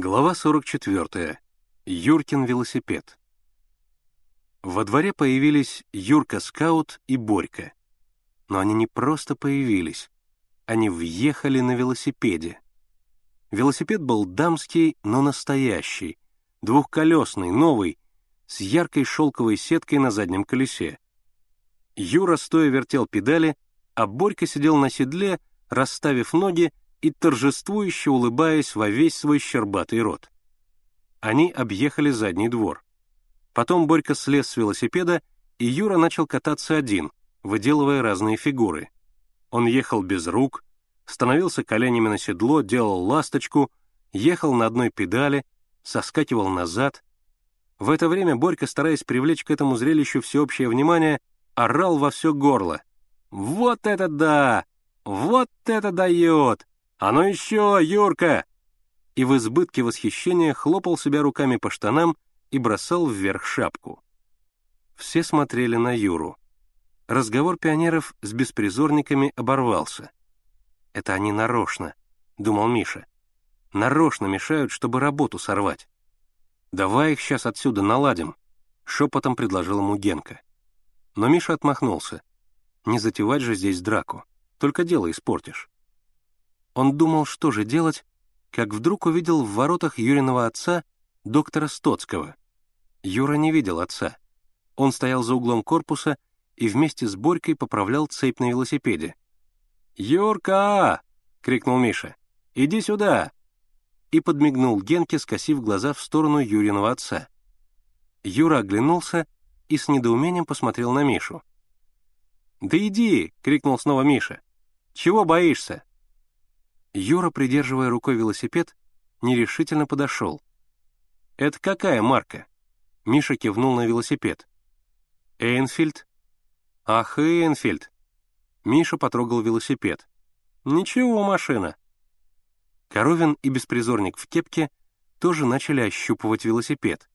Глава 44. Юркин велосипед. Во дворе появились Юрка-скаут и Борька. Но они не просто появились, они въехали на велосипеде. Велосипед был дамский, но настоящий, двухколесный, новый, с яркой шелковой сеткой на заднем колесе. Юра стоя вертел педали, а Борька сидел на седле, расставив ноги и торжествующе улыбаясь во весь свой щербатый рот. Они объехали задний двор. Потом Борька слез с велосипеда, и Юра начал кататься один, выделывая разные фигуры. Он ехал без рук, становился коленями на седло, делал ласточку, ехал на одной педали, соскакивал назад. В это время Борька, стараясь привлечь к этому зрелищу всеобщее внимание, орал во все горло. «Вот это да! Вот это дает! «А ну еще, Юрка!» И в избытке восхищения хлопал себя руками по штанам и бросал вверх шапку. Все смотрели на Юру. Разговор пионеров с беспризорниками оборвался. «Это они нарочно», — думал Миша. «Нарочно мешают, чтобы работу сорвать». «Давай их сейчас отсюда наладим», — шепотом предложил ему Генка. Но Миша отмахнулся. «Не затевать же здесь драку, только дело испортишь». Он думал, что же делать, как вдруг увидел в воротах Юриного отца доктора Стоцкого. Юра не видел отца. Он стоял за углом корпуса и вместе с Борькой поправлял цепь на велосипеде. «Юрка!» — крикнул Миша. «Иди сюда!» И подмигнул Генке, скосив глаза в сторону Юриного отца. Юра оглянулся и с недоумением посмотрел на Мишу. «Да иди!» — крикнул снова Миша. «Чего боишься?» Юра, придерживая рукой велосипед, нерешительно подошел. «Это какая марка?» Миша кивнул на велосипед. «Эйнфильд?» «Ах, Эйнфильд!» Миша потрогал велосипед. «Ничего, машина!» Коровин и беспризорник в кепке тоже начали ощупывать велосипед.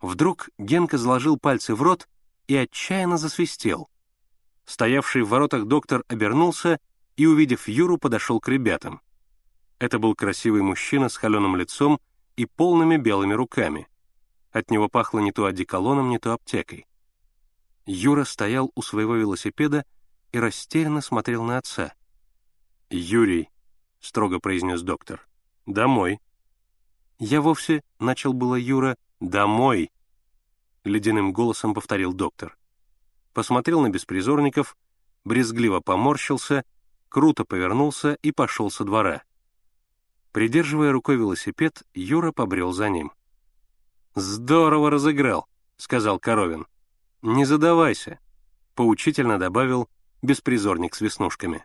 Вдруг Генка заложил пальцы в рот и отчаянно засвистел. Стоявший в воротах доктор обернулся и, увидев Юру, подошел к ребятам. Это был красивый мужчина с холеным лицом и полными белыми руками. От него пахло не то одеколоном, не то аптекой. Юра стоял у своего велосипеда и растерянно смотрел на отца. «Юрий», — строго произнес доктор, — «домой». «Я вовсе», — начал было Юра, — «домой», — ледяным голосом повторил доктор. Посмотрел на беспризорников, брезгливо поморщился — круто повернулся и пошел со двора. Придерживая рукой велосипед, Юра побрел за ним. «Здорово разыграл», — сказал Коровин. «Не задавайся», — поучительно добавил беспризорник с веснушками.